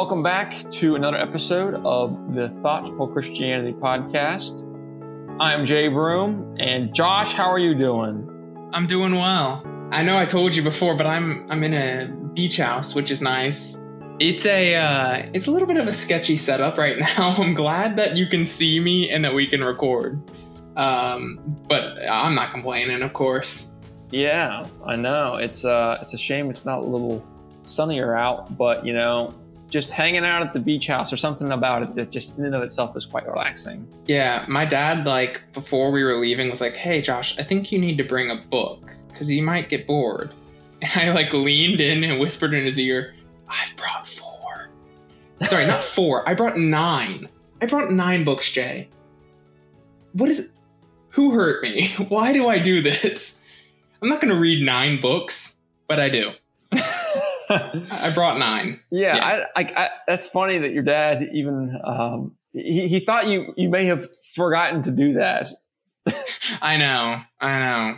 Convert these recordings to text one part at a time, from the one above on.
welcome back to another episode of the Thoughtful Christianity podcast. I'm Jay Broom, and Josh, how are you doing? I'm doing well. I know I told you before, but I'm I'm in a beach house, which is nice. It's a uh, it's a little bit of a sketchy setup right now. I'm glad that you can see me and that we can record. Um, but I'm not complaining, of course. Yeah, I know. It's uh, it's a shame it's not a little sunnier out, but you know, just hanging out at the beach house or something about it that just in and of itself is quite relaxing. Yeah, my dad like before we were leaving was like, "Hey, Josh, I think you need to bring a book because you might get bored." And I like leaned in and whispered in his ear, "I've brought four. Sorry, not four. I brought nine. I brought nine books, Jay. What is? Who hurt me? Why do I do this? I'm not going to read nine books, but I do." I brought nine. Yeah, yeah. I, I, I, that's funny that your dad even um, he, he thought you you may have forgotten to do that. I know, I know.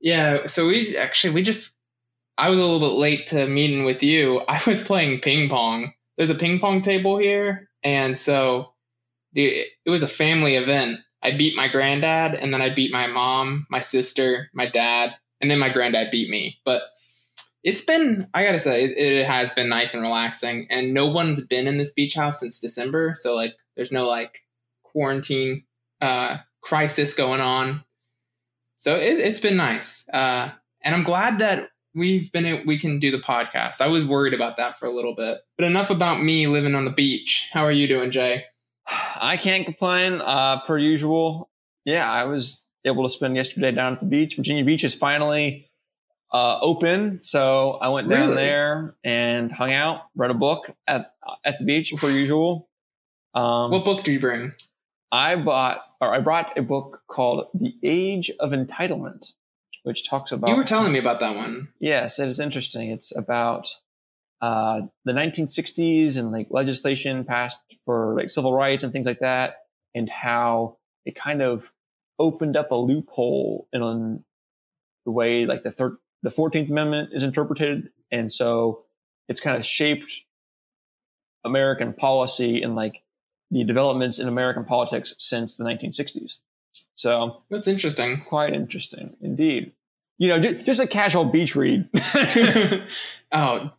Yeah, so we actually we just I was a little bit late to meeting with you. I was playing ping pong. There's a ping pong table here, and so the, it was a family event. I beat my granddad, and then I beat my mom, my sister, my dad, and then my granddad beat me. But it's been i gotta say it, it, has been nice and relaxing and no one's been in this beach house since december so like there's no like quarantine uh crisis going on. So it, has been nice uh and i'm glad that we've been we can do the podcast. I was worried about that for a little bit. But enough about me living on the beach. How are you doing jay? I can't complain uh per usual. Yeah i was able to spend yesterday down at the beach. Virginia beach is finally uh, open. So I went down really? there and hung out, read a book at at the beach per usual. Um, what book did you bring? I bought or I brought a book called The Age of Entitlement, which talks about. You were telling me about that one. Yes, it is interesting. It's about uh, the 1960s and like legislation passed for like civil rights and things like that, and how it kind of opened up a loophole in on the way like the third the 14th Amendment is interpreted. And so it's kind of shaped American policy and like the developments in American politics since the 1960s. So that's interesting. Quite interesting indeed. You know, just a casual beach read. oh,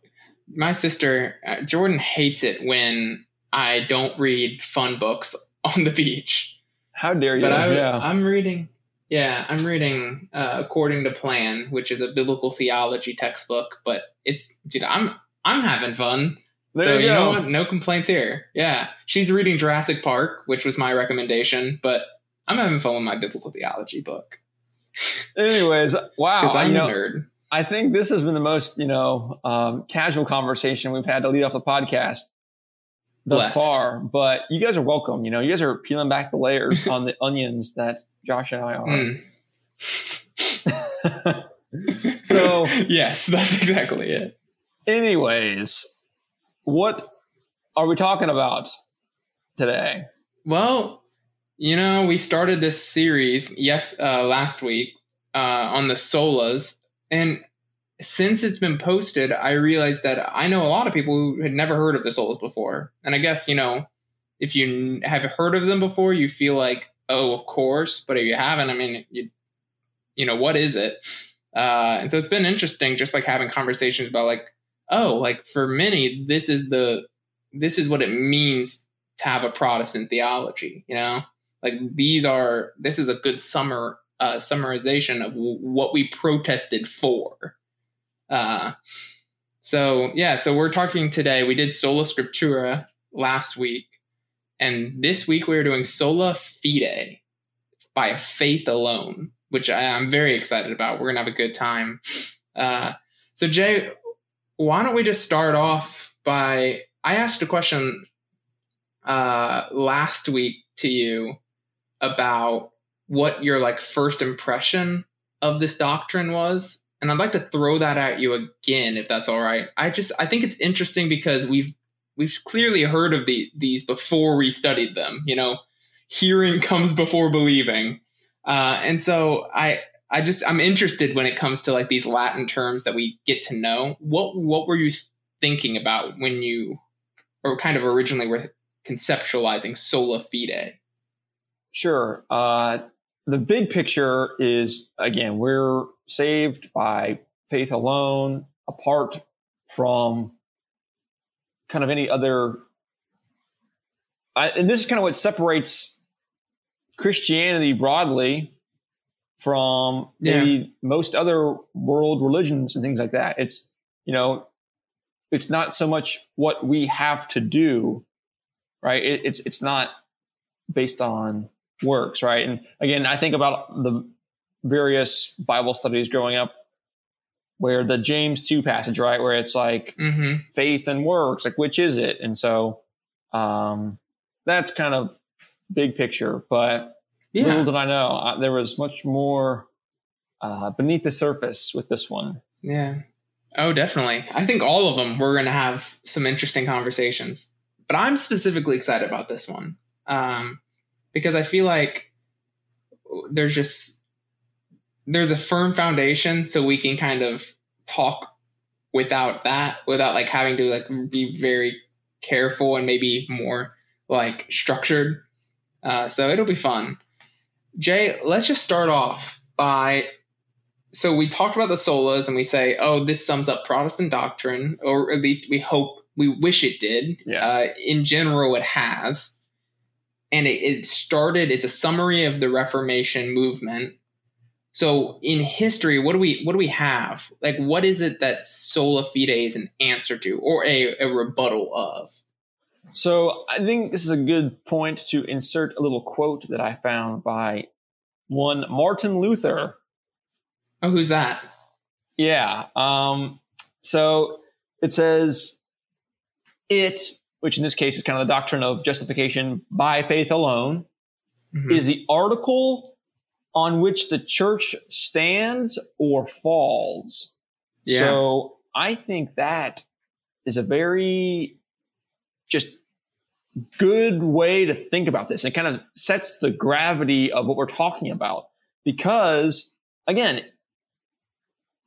my sister, uh, Jordan hates it when I don't read fun books on the beach. How dare you? But I, yeah. I'm reading yeah, I'm reading uh, According to Plan, which is a biblical theology textbook, but it's dude, I'm I'm having fun. There so you, know what? No complaints here. Yeah. She's reading Jurassic Park, which was my recommendation, but I'm having fun with my biblical theology book. Anyways, wow. Because I'm a nerd. I think this has been the most, you know, um, casual conversation we've had to lead off the podcast thus Blessed. far. But you guys are welcome. You know, you guys are peeling back the layers on the onions that Josh and I are. Mm. so yes, that's exactly it. Anyways, what are we talking about today? Well, you know, we started this series yes uh, last week uh, on the solas, and since it's been posted, I realized that I know a lot of people who had never heard of the solas before, and I guess you know, if you have heard of them before, you feel like oh, of course. But if you haven't, I mean, you, you know, what is it? Uh, and so it's been interesting, just like having conversations about like, oh, like for many, this is the, this is what it means to have a Protestant theology. You know, like these are, this is a good summer uh, summarization of w- what we protested for. Uh, so yeah, so we're talking today. We did sola scriptura last week, and this week we are doing Sola Fide by faith alone, which I, am very excited about. We're to have a good time. Uh, so, Jay, why don't we just start off by I asked a question uh, last week to you about what your like first impression of this doctrine was and I'd like to throw that at you again if that's all right. I just I think it's interesting because we've we've clearly heard of the, these before we studied them. You know, hearing comes before believing, uh, and so I I just I'm interested when it comes to like these Latin terms that we get to know. What what were you thinking about when you or kind of originally were conceptualizing sola fide? Sure. Uh, the big picture is again, we're saved by faith alone, apart from kind of any other. I, and this is kind of what separates Christianity broadly from maybe yeah. most other world religions and things like that. It's, you know, it's not so much what we have to do, right? It, it's, it's not based on works, right? And again, I think about the various Bible studies growing up where the James 2 passage, right, where it's like mm-hmm. faith and works, like which is it? And so um, that's kind of big picture, but yeah. little did I know, I, there was much more uh, beneath the surface with this one. Yeah. Oh, definitely. I think all of them we're going to have some interesting conversations, but I'm specifically excited about this one um, because I feel like there's just there's a firm foundation so we can kind of talk without that without like having to like be very careful and maybe more like structured. Uh, so it'll be fun. Jay let's just start off by so we talked about the solas and we say oh this sums up protestant doctrine or at least we hope we wish it did. Yeah. Uh, in general it has and it, it started it's a summary of the reformation movement so in history, what do we what do we have? Like what is it that sola fide is an answer to or a, a rebuttal of? So I think this is a good point to insert a little quote that I found by one Martin Luther. Oh, who's that? Yeah. Um, so it says it, which in this case is kind of the doctrine of justification by faith alone, mm-hmm. is the article on which the church stands or falls. Yeah. So I think that is a very just good way to think about this. It kind of sets the gravity of what we're talking about because again,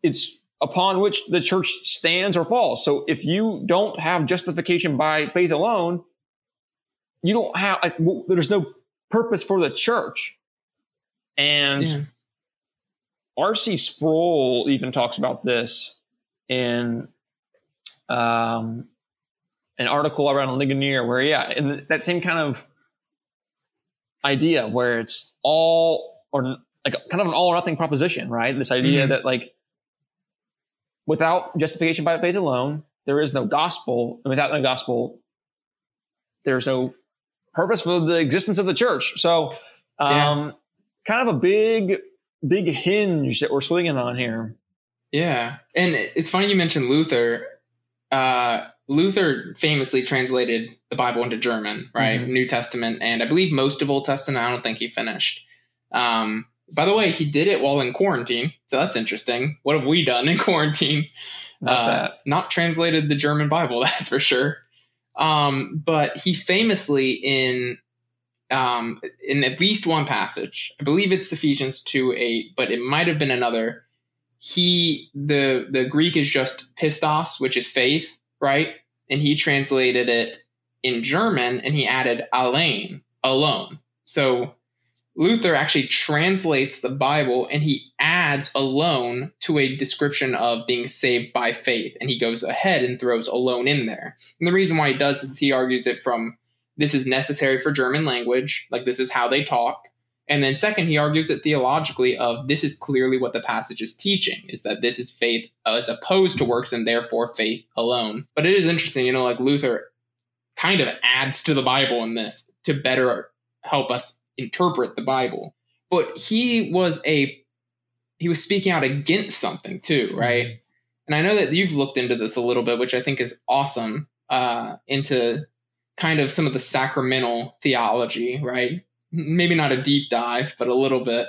it's upon which the church stands or falls. So if you don't have justification by faith alone, you don't have, like, there's no purpose for the church. And yeah. R.C. Sproul even talks about this in um, an article around Ligonier, where, yeah, in that same kind of idea where it's all or like kind of an all or nothing proposition, right? This idea mm-hmm. that like without justification by faith alone, there is no gospel, and without the gospel, there's no purpose for the existence of the church. So, um, yeah kind of a big, big hinge that we're swinging on here. Yeah. And it's funny you mentioned Luther. Uh, Luther famously translated the Bible into German, right? Mm-hmm. New Testament, and I believe most of Old Testament. I don't think he finished. Um, by the way, he did it while in quarantine, so that's interesting. What have we done in quarantine? Not, uh, not translated the German Bible, that's for sure. Um, but he famously in um, in at least one passage. I believe it's Ephesians 2 8, but it might have been another. He the the Greek is just pistos, which is faith, right? And he translated it in German and he added allein, alone. So Luther actually translates the Bible and he adds alone to a description of being saved by faith. And he goes ahead and throws alone in there. And the reason why he does is he argues it from this is necessary for German language, like this is how they talk. And then second, he argues it theologically of this is clearly what the passage is teaching, is that this is faith as opposed to works and therefore faith alone. But it is interesting, you know, like Luther kind of adds to the Bible in this to better help us interpret the Bible. But he was a he was speaking out against something too, right? And I know that you've looked into this a little bit, which I think is awesome, uh, into kind of some of the sacramental theology, right? Maybe not a deep dive, but a little bit.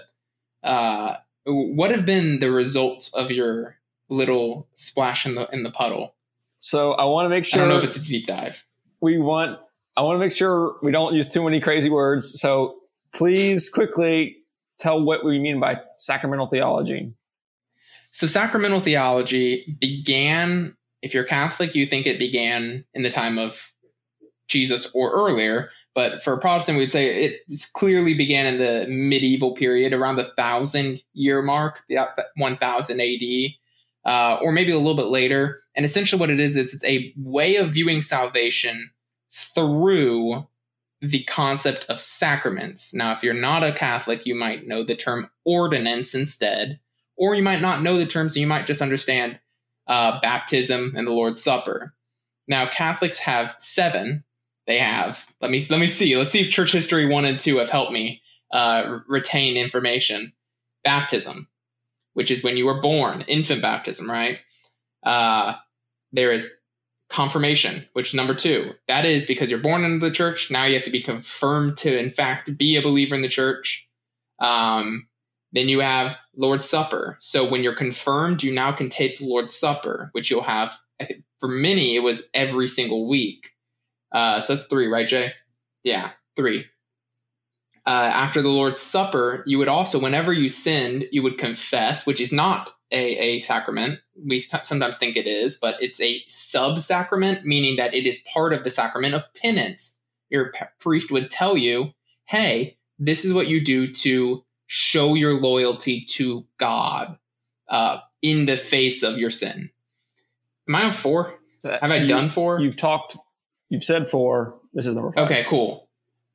Uh, what have been the results of your little splash in the in the puddle? So I want to make sure. I don't know if it's a deep dive. We want. I want to make sure we don't use too many crazy words. So please quickly tell what we mean by sacramental theology. So sacramental theology began. If you're Catholic, you think it began in the time of Jesus or earlier. But for a Protestant, we'd say it clearly began in the medieval period, around the thousand year mark, the 1000 AD, uh, or maybe a little bit later. And essentially, what it is is it's a way of viewing salvation through the concept of sacraments. Now, if you're not a Catholic, you might know the term ordinance instead, or you might not know the terms, and you might just understand uh, baptism and the Lord's Supper. Now, Catholics have seven they have. Let me let me see. Let's see if church history one and two have helped me uh, retain information. Baptism, which is when you were born, infant baptism, right? Uh, there is confirmation, which is number two. That is because you're born into the church. Now you have to be confirmed to, in fact, be a believer in the church. Um, then you have Lord's Supper. So when you're confirmed, you now can take the Lord's Supper, which you'll have. I think for many, it was every single week. Uh, so that's three, right, Jay? Yeah, three. Uh, after the Lord's Supper, you would also, whenever you sinned, you would confess, which is not a, a sacrament. We sometimes think it is, but it's a sub sacrament, meaning that it is part of the sacrament of penance. Your priest would tell you, hey, this is what you do to show your loyalty to God uh, in the face of your sin. Am I on four? Have I you, done four? You've talked You've said four. This is number five. Okay, cool.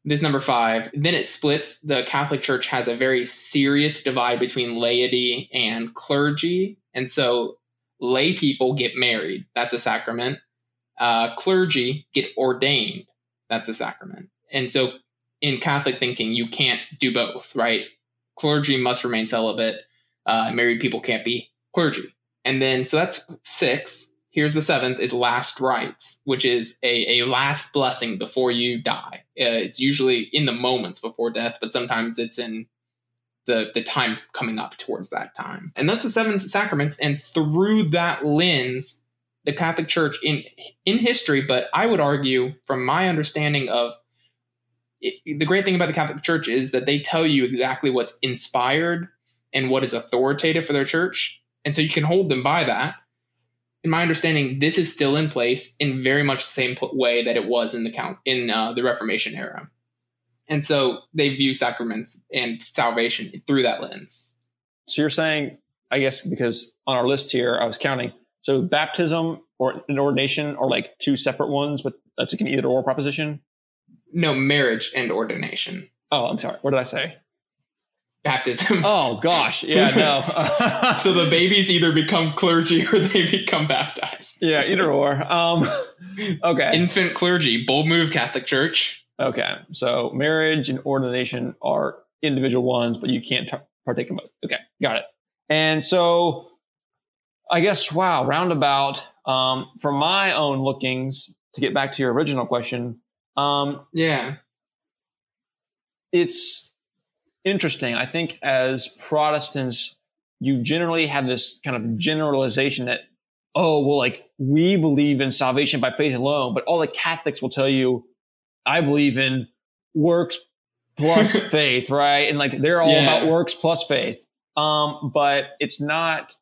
This number five. Then it splits. The Catholic Church has a very serious divide between laity and clergy. And so lay people get married. That's a sacrament. Uh, clergy get ordained. That's a sacrament. And so in Catholic thinking, you can't do both, right? Clergy must remain celibate. Uh, married people can't be clergy. And then, so that's six. Here's the seventh is last rites, which is a, a last blessing before you die. Uh, it's usually in the moments before death, but sometimes it's in the, the time coming up towards that time. And that's the seven sacraments. And through that lens, the Catholic Church in in history, but I would argue from my understanding of it, the great thing about the Catholic Church is that they tell you exactly what's inspired and what is authoritative for their church. And so you can hold them by that in my understanding, this is still in place in very much the same way that it was in the count in uh, the Reformation era, and so they view sacraments and salvation through that lens. So you're saying, I guess, because on our list here, I was counting. So baptism or an ordination are like two separate ones, but that's an either or proposition. No, marriage and ordination. Oh, I'm sorry. What did I say? Baptism. Oh gosh, yeah, no. so the babies either become clergy or they become baptized. Yeah, either or. Um, okay. Infant clergy, bold move, Catholic Church. Okay, so marriage and ordination are individual ones, but you can't t- partake in both. Okay, got it. And so, I guess wow, roundabout. Um, from my own lookings, to get back to your original question. Um, yeah, it's interesting. I think as Protestants, you generally have this kind of generalization that, oh, well, like we believe in salvation by faith alone, but all the Catholics will tell you, I believe in works plus faith, right? And like they're all yeah. about works plus faith. Um, but it's not,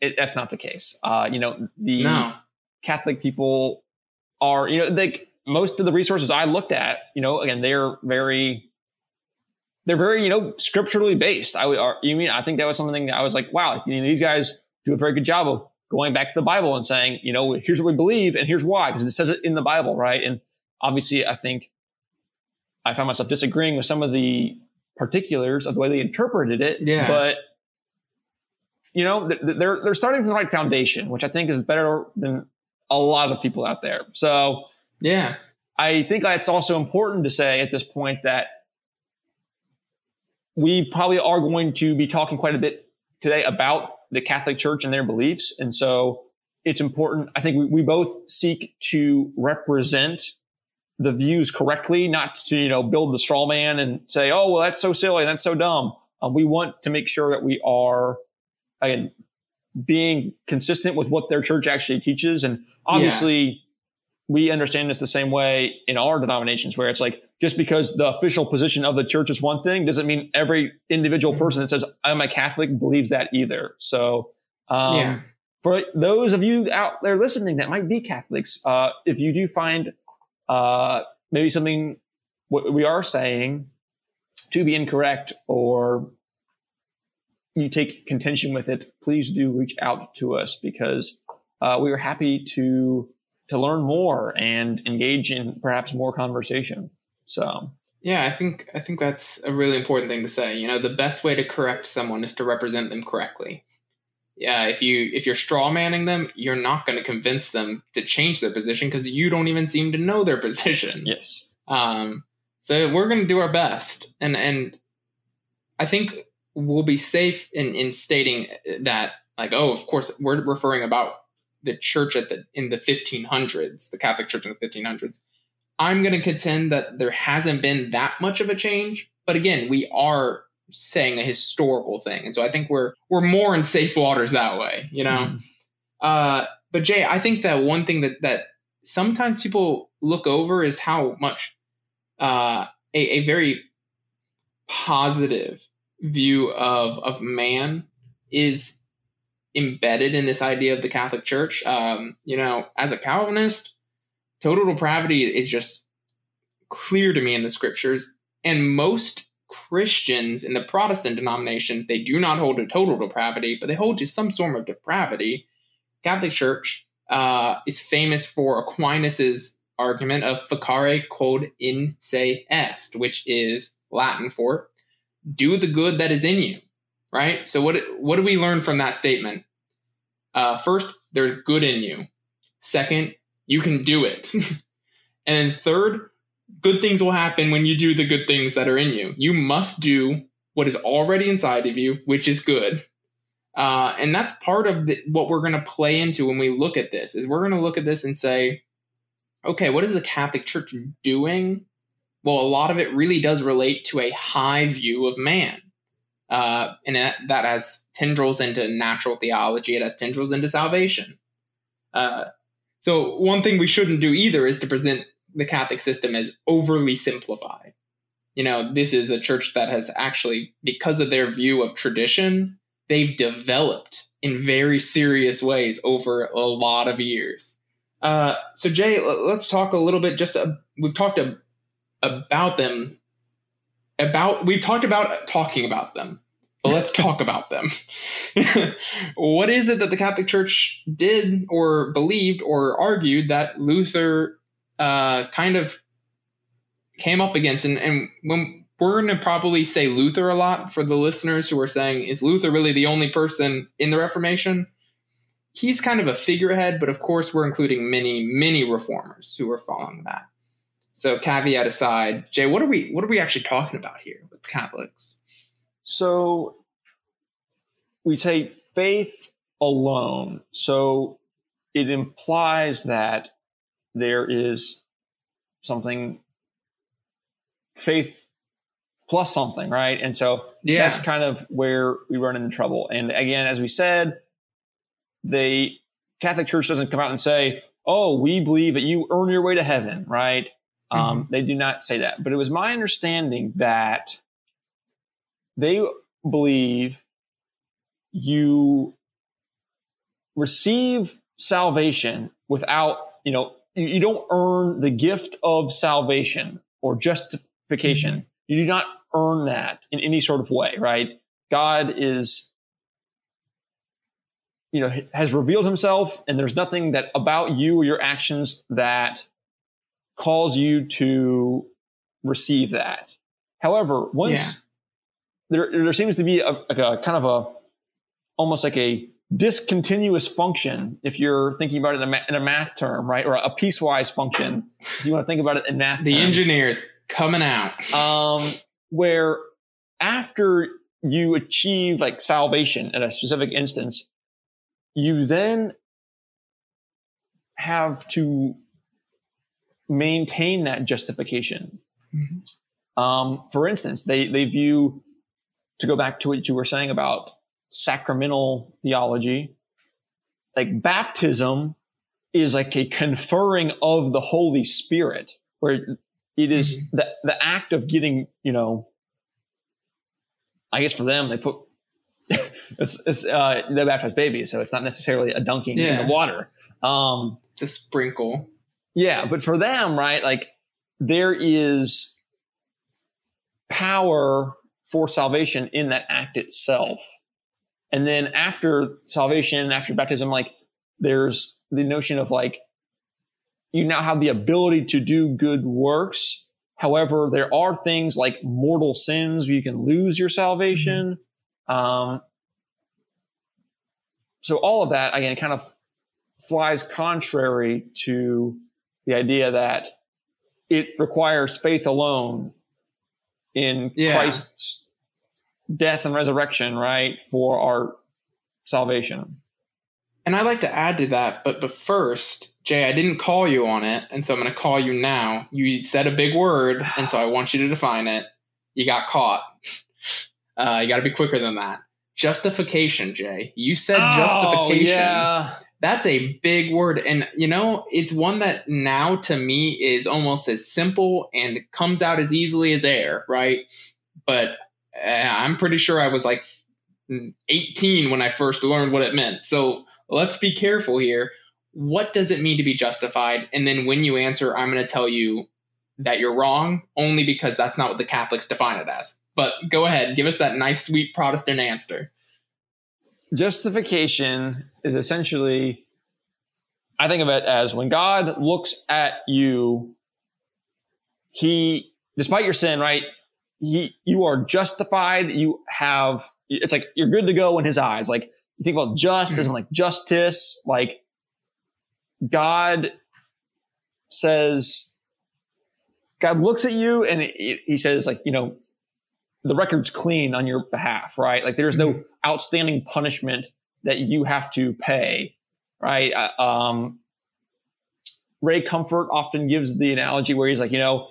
it, that's not the case. Uh, you know, the no. Catholic people are, you know, like most of the resources I looked at, you know, again, they're very they're very, you know, scripturally based. I would, you mean, I think that was something that I was like, wow, you know, these guys do a very good job of going back to the Bible and saying, you know, here's what we believe and here's why, because it says it in the Bible, right? And obviously, I think I found myself disagreeing with some of the particulars of the way they interpreted it. Yeah. But you know, they're they're starting from the right foundation, which I think is better than a lot of people out there. So yeah, I think it's also important to say at this point that we probably are going to be talking quite a bit today about the Catholic Church and their beliefs. And so it's important. I think we, we both seek to represent the views correctly, not to, you know, build the straw man and say, oh, well, that's so silly. That's so dumb. Um, we want to make sure that we are again, being consistent with what their church actually teaches. And obviously, yeah. we understand this the same way in our denominations, where it's like, just because the official position of the church is one thing doesn't mean every individual mm-hmm. person that says I'm a Catholic believes that either. So, um, yeah. for those of you out there listening that might be Catholics, uh, if you do find uh, maybe something what we are saying to be incorrect or you take contention with it, please do reach out to us because uh, we are happy to to learn more and engage in perhaps more conversation. So yeah, I think I think that's a really important thing to say. You know, the best way to correct someone is to represent them correctly. Yeah, if you if you're straw manning them, you're not going to convince them to change their position because you don't even seem to know their position. Yes. Um, so we're going to do our best, and and I think we'll be safe in in stating that like oh, of course we're referring about the church at the in the 1500s, the Catholic Church in the 1500s I'm going to contend that there hasn't been that much of a change. But again, we are saying a historical thing, and so I think we're we're more in safe waters that way, you know. Mm. Uh, but Jay, I think that one thing that that sometimes people look over is how much uh, a, a very positive view of of man is embedded in this idea of the Catholic Church. Um, you know, as a Calvinist, total depravity is just clear to me in the scriptures. And most Christians in the Protestant denominations, they do not hold to total depravity, but they hold to some form of depravity. Catholic Church uh, is famous for Aquinas's argument of facere quod in se est, which is Latin for do the good that is in you. Right. So what what do we learn from that statement? Uh, first, there's good in you. Second, you can do it. and third, good things will happen when you do the good things that are in you. You must do what is already inside of you, which is good. Uh, and that's part of the, what we're going to play into when we look at this is we're going to look at this and say, okay, what is the Catholic Church doing? Well, a lot of it really does relate to a high view of man. Uh, and that, that has tendrils into natural theology. It has tendrils into salvation. Uh, so one thing we shouldn't do either is to present the Catholic system as overly simplified. You know, this is a church that has actually, because of their view of tradition, they've developed in very serious ways over a lot of years. Uh, so Jay, let's talk a little bit. Just uh, we've talked a, about them. About we've talked about talking about them but let's talk about them. what is it that the Catholic Church did or believed or argued that Luther uh, kind of came up against? And, and when we're going to probably say Luther a lot for the listeners who are saying, is Luther really the only person in the Reformation? He's kind of a figurehead, but of course, we're including many, many reformers who are following that. So, caveat aside, Jay, what are we what are we actually talking about here with Catholics? So we say faith alone. So it implies that there is something faith plus something, right? And so yeah. that's kind of where we run into trouble. And again, as we said, the Catholic Church doesn't come out and say, "Oh, we believe that you earn your way to heaven," right? Um, mm-hmm. Um, they do not say that. But it was my understanding that they believe you receive salvation without, you know, you don't earn the gift of salvation or justification. Mm-hmm. You do not earn that in any sort of way, right? God is, you know, has revealed himself and there's nothing that about you or your actions that calls you to receive that. However, once there there seems to be a, like a kind of a almost like a discontinuous function if you're thinking about it in a, ma- in a math term, right? Or a piecewise function. If you want to think about it in math. The terms. engineers coming out. Um, where after you achieve like salvation in a specific instance, you then have to maintain that justification. Mm-hmm. Um, for instance, they, they view to go back to what you were saying about sacramental theology, like baptism is like a conferring of the Holy Spirit, where it is mm-hmm. the, the act of getting, you know, I guess for them, they put, it's, it's uh, they baptize babies, so it's not necessarily a dunking yeah. in the water. Um, the sprinkle. Yeah, but for them, right, like there is power for salvation in that act itself. And then after salvation, after baptism, like there's the notion of like you now have the ability to do good works. However, there are things like mortal sins where you can lose your salvation. Um, so all of that again kind of flies contrary to the idea that it requires faith alone in Yeah. Christ's death and resurrection, right, for our salvation. And I'd like to add to that, but but first, Jay, I didn't call you on it, and so I'm going to call you now. You said a big word, and so I want you to define it. You got caught. Uh, you got to be quicker than that. Justification, Jay. You said Oh, justification. yeah. That's a big word. And, you know, it's one that now to me is almost as simple and comes out as easily as air, right? But uh, I'm pretty sure I was like 18 when I first learned what it meant. So let's be careful here. What does it mean to be justified? And then when you answer, I'm going to tell you that you're wrong, only because that's not what the Catholics define it as. But go ahead, give us that nice, sweet Protestant answer. justification is essentially i think of it as when god looks at you he despite your sin right he you are justified you have it's like you're good to go in his eyes like you think about just as in like justice like god says god looks at you and he says like you know the record's clean on your behalf right like there's no outstanding punishment that you have to pay, right? Uh, um, Ray Comfort often gives the analogy where he's like, you know,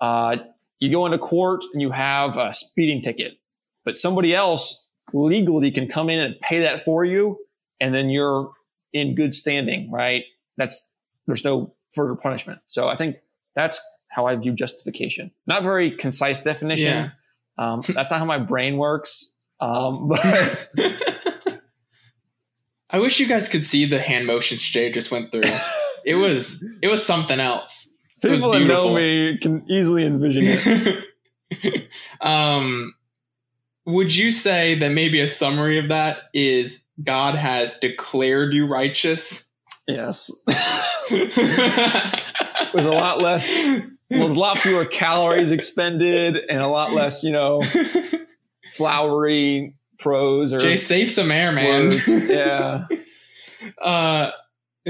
uh, you go into court and you have a speeding ticket, but somebody else legally can come in and pay that for you, and then you're in good standing, right? That's there's no further punishment. So I think that's how I view justification. Not very concise definition. Um, that's not how my brain works. Um, but I wish you guys could see the hand motions Jay just went through. it was it was something else. It people that know beautiful. me can easily envision it. um, would you say that maybe a summary of that is God has declared you righteous? Yes. With a lot less, with a lot fewer calories expended and a lot less, you know, flowery prose or Jay, save some air, man. words. Yeah. Uh,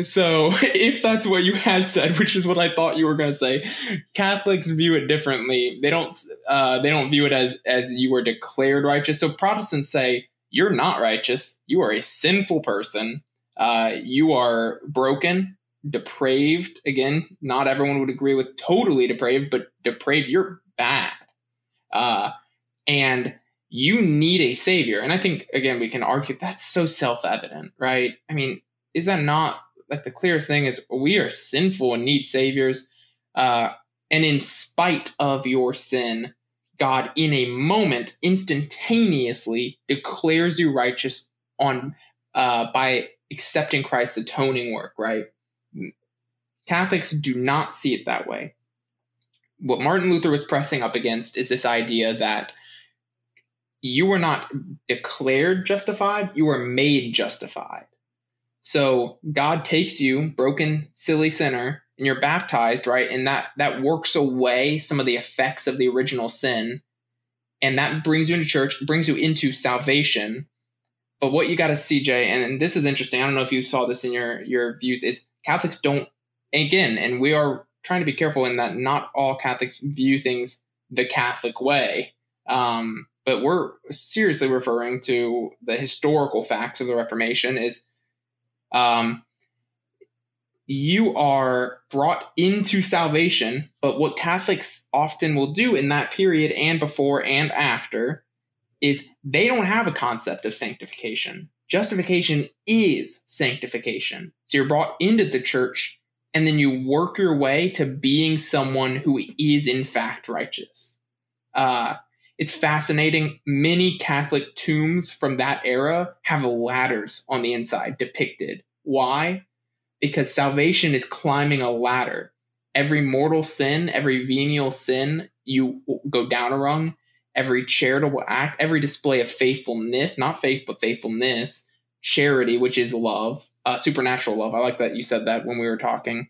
so if that's what you had said, which is what I thought you were going to say, Catholics view it differently. They don't. Uh, they don't view it as as you were declared righteous. So Protestants say you're not righteous. You are a sinful person. Uh, you are broken, depraved. Again, not everyone would agree with totally depraved, but depraved. You're bad. Uh, and you need a savior. And I think again we can argue that's so self-evident, right? I mean, is that not like the clearest thing is we are sinful and need saviors. Uh, and in spite of your sin, God in a moment instantaneously declares you righteous on uh, by accepting Christ's atoning work, right? Catholics do not see it that way. What Martin Luther was pressing up against is this idea that you were not declared justified, you were made justified. So God takes you, broken, silly sinner, and you're baptized, right? And that that works away some of the effects of the original sin, and that brings you into church, brings you into salvation. But what you got to see, Jay, and, this is interesting. I don't know if you saw this in your your views. Is Catholics don't again, and we are trying to be careful in that not all Catholics view things the Catholic way. Um, but we're seriously referring to the historical facts of the Reformation. Is um, you are brought into salvation, but what Catholics often will do in that period and before and after is they don't have a concept of sanctification. Justification is sanctification. So you're brought into the church and then you work your way to being someone who is in fact righteous. Uh, it's fascinating. Many Catholic tombs from that era have ladders on the inside depicted. Why? Because salvation is climbing a ladder. every mortal sin, every venial sin, you go down a rung. Every charitable act, every display of faithfulness, not faith, but faithfulness, charity, which is love, uh, supernatural love. I like that you said that when we were talking.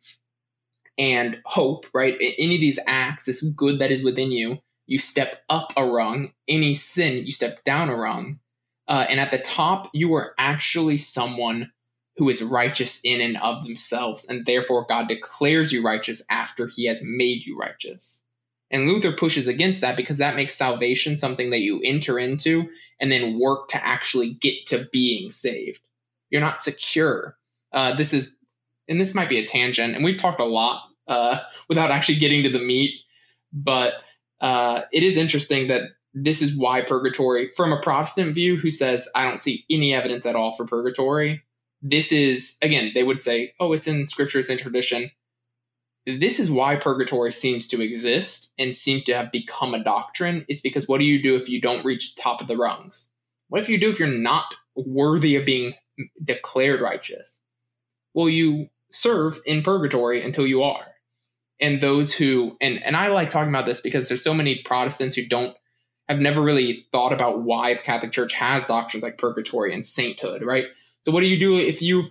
And hope, right? Any of these acts, this good that is within you, you step up a rung. Any sin, you step down a rung. Uh, and at the top, you are actually someone who is righteous in and of themselves, and therefore God declares you righteous after he has made you righteous. And Luther pushes against that because that makes salvation something that you enter into and then work to actually get to being saved. You're not secure. Uh, this is, and this might be a tangent, and we've talked a lot uh, without actually getting to the meat, but uh, it is interesting that this is why purgatory, from a Protestant view who says, I don't see any evidence at all for purgatory, this is, again, they would say, oh, it's in scripture, it's in tradition. This is why purgatory seems to exist and seems to have become a doctrine, is because what do you do if you don't reach the top of the rungs? What if you do if you're not worthy of being declared righteous? Well, you serve in purgatory until you are. And those who, and, and I like talking about this because there's so many Protestants who don't have never really thought about why the Catholic Church has doctrines like purgatory and sainthood, right? So what do you do if you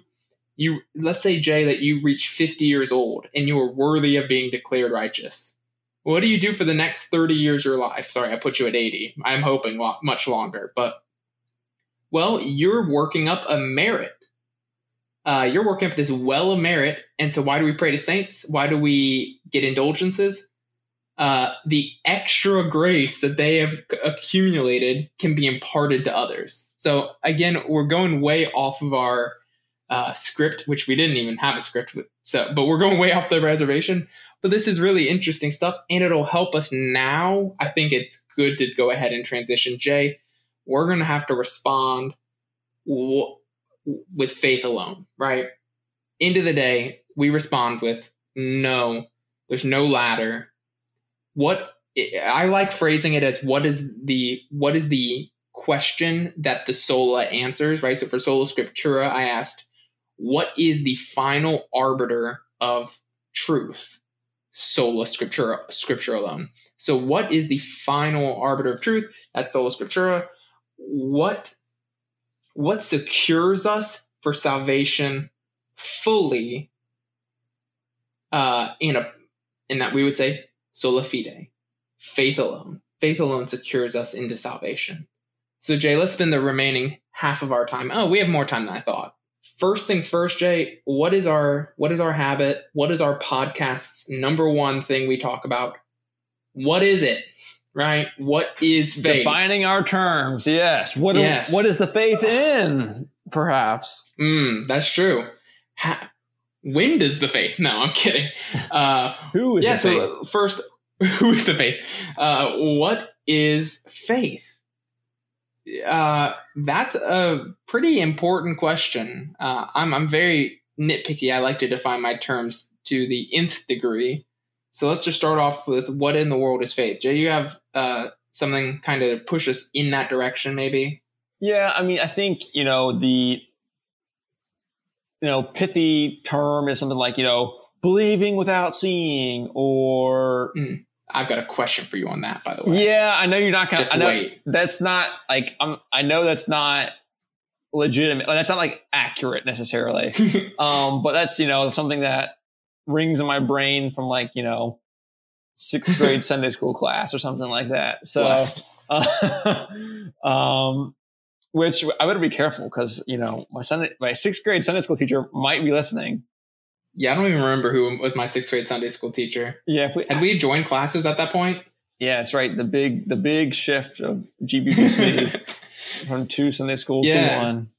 you let's say Jay that you reach 50 years old and you are worthy of being declared righteous? What do you do for the next 30 years of your life? Sorry, I put you at 80. I'm hoping much longer, but well, you're working up a merit. Uh, you're working up this well of merit, and so why do we pray to saints? Why do we get indulgences? uh, the extra grace that they have accumulated can be imparted to others. So again, we're going way off of our uh, script, which we didn't even have a script. With, so, but we're going way off the reservation. But this is really interesting stuff, and it'll help us now. I think it's good to go ahead and transition. Jay, we're going to have to respond w- with faith alone, right? End of the day, we respond with no. There's no ladder what I like phrasing it as what is the what is the question that the sola answers, right? So for sola scriptura, I asked, what is the final arbiter of truth? Sola scriptura, scripture alone. So what is the final arbiter of truth? That's sola scriptura. What what secures us for salvation fully uh, in a in that we would say sola fide, faith alone. Faith alone secures us into salvation. So, Jay, let's spend the remaining half of our time. Oh, we have more time than I thought. First things first, Jay, what is our what is our habit? What is our podcast's number one thing we talk about? What is it? Right? What is faith? Defining our terms, yes. What yes. what is the faith in? Perhaps. Mm, that's true. Ha- when does the faith? No, I'm kidding. Uh, who is yeah, the so? First, who is the faith? Uh, what is faith? Uh, that's a pretty important question. Uh, I'm I'm very nitpicky. I like to define my terms to the nth degree. So let's just start off with what in the world is faith. Jay, you have uh, something kind of push us in that direction, maybe? Yeah, I mean, I think you know the you know, pithy term is something like, you know, believing without seeing or mm. I've got a question for you on that, by the way. Yeah, I know you're not gonna. Just I know wait. that's not like I'm. I know that's not legitimate. That's not like accurate necessarily. um, but that's you know something that rings in my brain from like you know sixth grade Sunday school class or something like that. So, uh, um, which I better be careful because you know my Sunday, my sixth grade Sunday school teacher might be listening. Yeah, I don't even remember who was my sixth grade Sunday school teacher. Yeah, we, had we joined classes at that point. Yeah, that's right. The big the big shift of GBBC from two Sunday schools yeah. to one.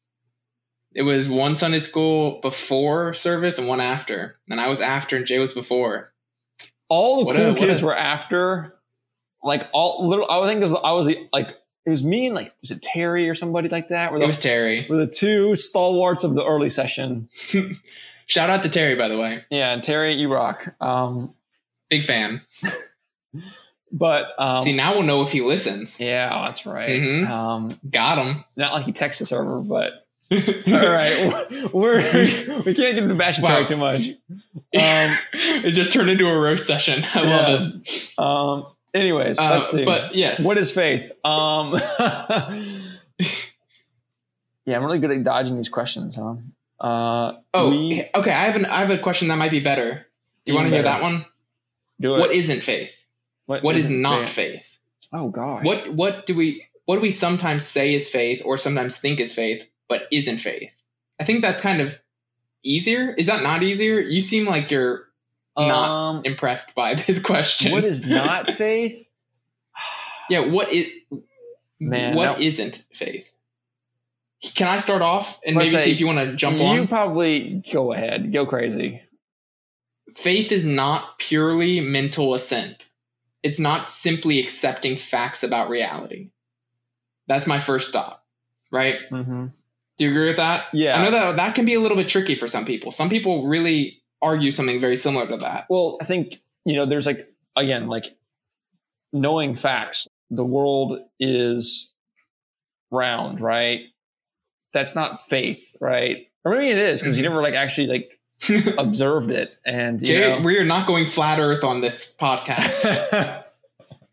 It was one Sunday school before service and one after, and I was after, and Jay was before. All the what cool a, kids a, were after. Like all little, I think I was the like it was me and like was it Terry or somebody like that? Were it was Terry. Were the two stalwarts of the early session. Shout out to Terry, by the way. Yeah, Terry, you rock. Um, Big fan. but um, see, now we'll know if he listens. Yeah, oh, that's right. Mm-hmm. Um, Got him. Not like he texts us over, but all right, we're we can't get into bashing wow. Too much. Um, it just turned into a roast session. I love it. Um, anyways, Uh, let's see. But yes, What is faith? Um, yeah, I'm really good at dodging these questions, huh? Uh, oh, we- okay. I have an I have a question that might be better. Do you want to hear that one? do it. What isn't faith? what, What is isn't not faith? Oh gosh. What what do we what do we sometimes say is faith or sometimes think is faith but isn't faith? I think that's kind of easier. Is that not easier? You seem like you're not Um, impressed by this question. what is not faith? Yeah, what is Man, what now- not faith? Can I start off and Let's maybe see if you want to jump you on? You probably go ahead, go crazy. Faith is not purely mental assent. It's not simply accepting facts about reality. That's my first stop, right? Mm-hmm. Do you agree with that? Yeah. I know that that can be a little bit tricky for some people. Some people really argue something very similar to that. Well, I think you know, there's like again, like knowing facts. The world is round, right? That's not faith, right? Or maybe it is because you mm-hmm. never like actually like observed it, and you Jay, know. we are not going flat earth on this podcast.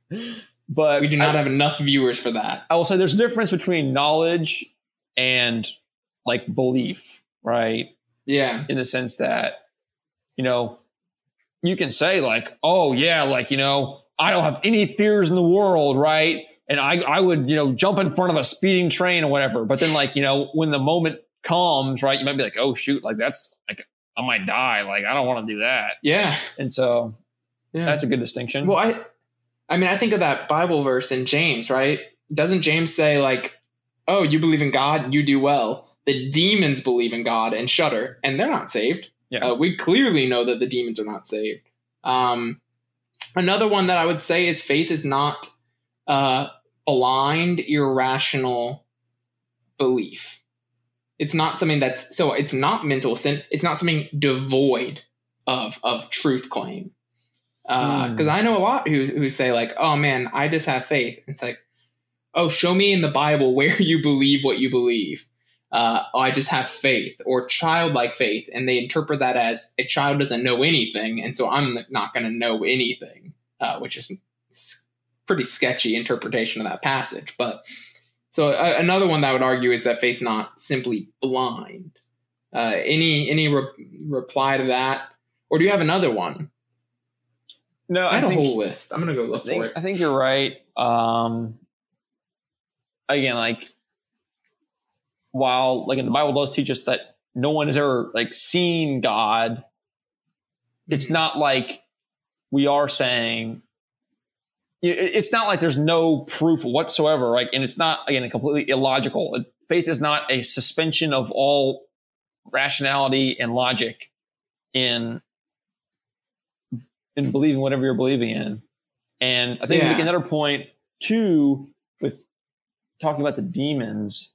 but we do not I, have enough viewers for that. I will say there's a difference between knowledge and like belief, right? Yeah. in the sense that you know you can say like oh yeah like you know i don't have any fears in the world right and i i would you know jump in front of a speeding train or whatever but then like you know when the moment comes right you might be like oh shoot like that's like i might die like i don't want to do that Yeah. and so Yeah. that's a good distinction Well, I, I mean, I think of that Bible verse in James, right? Doesn't James say like, "Oh, you believe in God, you do well." The demons believe in God and shudder, and they're not saved. Yeah. Uh, we clearly know that the demons are not saved. Um, another one that I would say is faith is not uh, blind, irrational belief. It's not something that's so. It's not mental sin. It's not something devoid of of truth claim because Mm. I know a lot who who say like, "Oh man, I just have faith." It's like, "Oh, show me in the Bible where you believe what you believe." Uh, oh, I just have faith or childlike faith, and they interpret that as a child doesn't know anything, and so I'm not going to know anything, uh, which is pretty sketchy interpretation of that passage. But so uh, another one that I would argue is that faith not simply blind. Uh, any any re- reply to that, or do you have another one? no I i had a whole list. I'm gonna go I look think, for it. I think you're right. Um, again, like while like in the Bible does teach us that no one has ever like seen God, it's Mm-hmm. not like we are saying it's not like there's no proof whatsoever, right? And it's not again completely illogical. Faith is not a suspension of all rationality and logic in in believing whatever you're believing in. And I think we Yeah. make another point too with talking about the demons,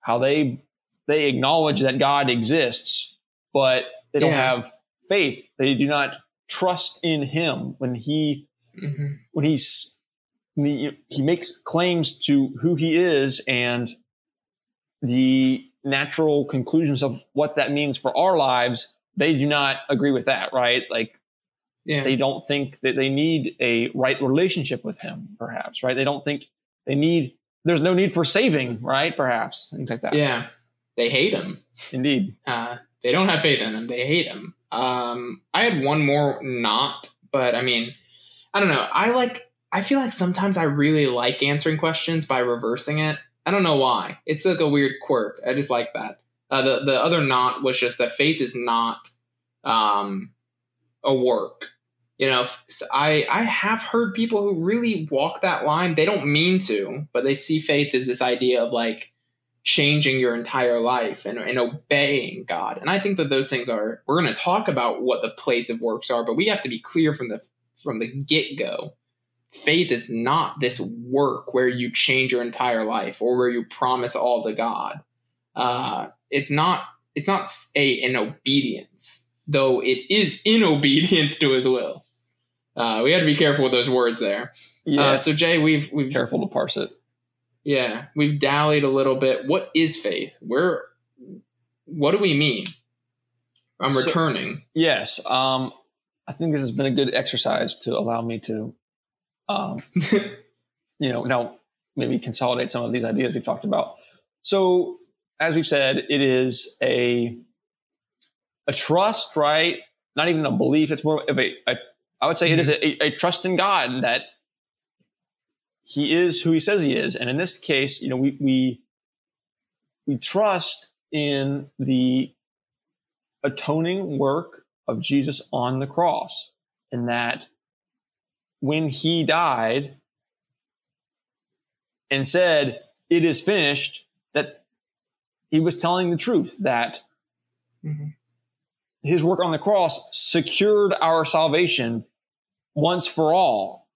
how they they acknowledge that God exists, but they don't Yeah. have faith. They do not trust in Him when He Mhm. when he's when he, he makes claims to who he is and the natural conclusions of what that means for our lives they do not agree with that right like Yeah. they don't think that they need a right relationship with him perhaps right they don't think they need there's no need for saving right perhaps things like that yeah. They hate him. indeed Uh, they don't have faith in him. They hate him. Um, I had one more not, but I mean, I don't know. I like. I feel like sometimes I really like answering questions by reversing it. I don't know why. It's like a weird quirk. I just like that. Uh, the the other not was just that faith is not um, a work. You know, i i have heard people who really walk that line. They don't mean to, but they see faith as this idea of like changing your entire life and, and obeying God. And I think that those things are we're going to talk about what the place of works are, but we have to be clear from the from the get-go. Faith is not this work where you change your entire life or where you promise all to God. Uh, it's not it's not a an obedience, though it is in obedience to his will. Uh, we had to be careful with those words there. Uh, so Jay, we've we've careful to parse it yeah, we've dallied a little bit. What is faith? Where, what do we mean? I'm So- returning. Yes. Um, I think this has been a good exercise to allow me to, um, you know, now maybe consolidate some of these ideas we've talked about. So, as we've said, it is a a trust, right? Not even a belief. It's more of a, a I would say it is a, a trust in God that He is who He says He is, and in this case, you know, we we we trust in the atoning work of Jesus on the cross, and that when He died and said, "It is finished," that He was telling the truth that Mhm. his work on the cross secured our salvation once for all.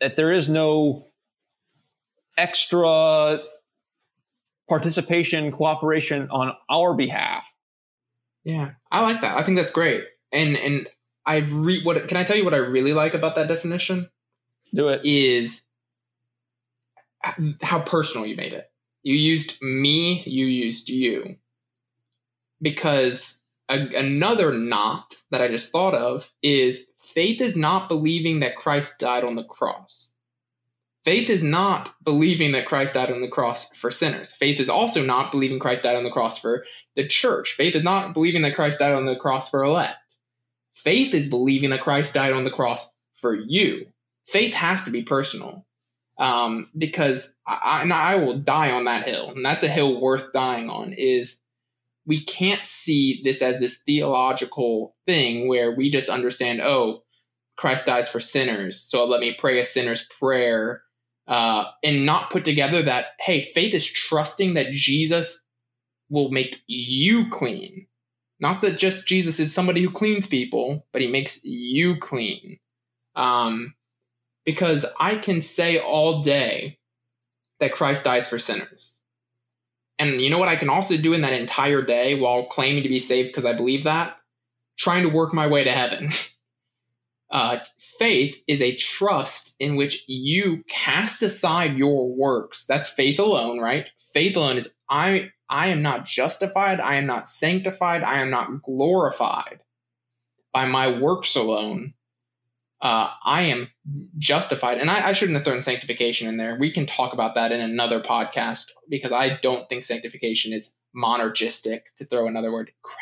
That there is no extra participation, cooperation on our behalf. Yeah, I like that. I think that's great. And and I re what can I tell you what I really like about that definition Do it. is how personal you made it. You used me, you used you. Because a, another not that I just thought of is faith is not believing that Christ died on the cross. Faith is not believing that Christ died on the cross for sinners. Faith is also not believing Christ died on the cross for the church. Faith is not believing that Christ died on the cross for elect. Faith is believing that Christ died on the cross for you. Faith has to be personal um, because I, I- I will die on that hill, and that's a hill worth dying on. Is we can't see this as this theological thing where we just understand, oh, Christ dies for sinners, so let me pray a sinner's prayer, uh, and not put together that hey, faith is trusting that Jesus will make you clean. Not that just Jesus is somebody who cleans people, but he makes you clean. Um, because I can say all day that Christ dies for sinners. And you know what I can also do in that entire day while claiming to be saved because I believe that? Trying to work my way to heaven. Uh, faith is a trust in which you cast aside your works. That's faith alone, right? Faith alone is I I am not justified, I am not sanctified, I am not glorified by my works alone. Uh, I am justified. And I, I shouldn't have thrown sanctification in there. We can talk about that in another podcast because I don't think sanctification is monergistic to throw another word. Crap.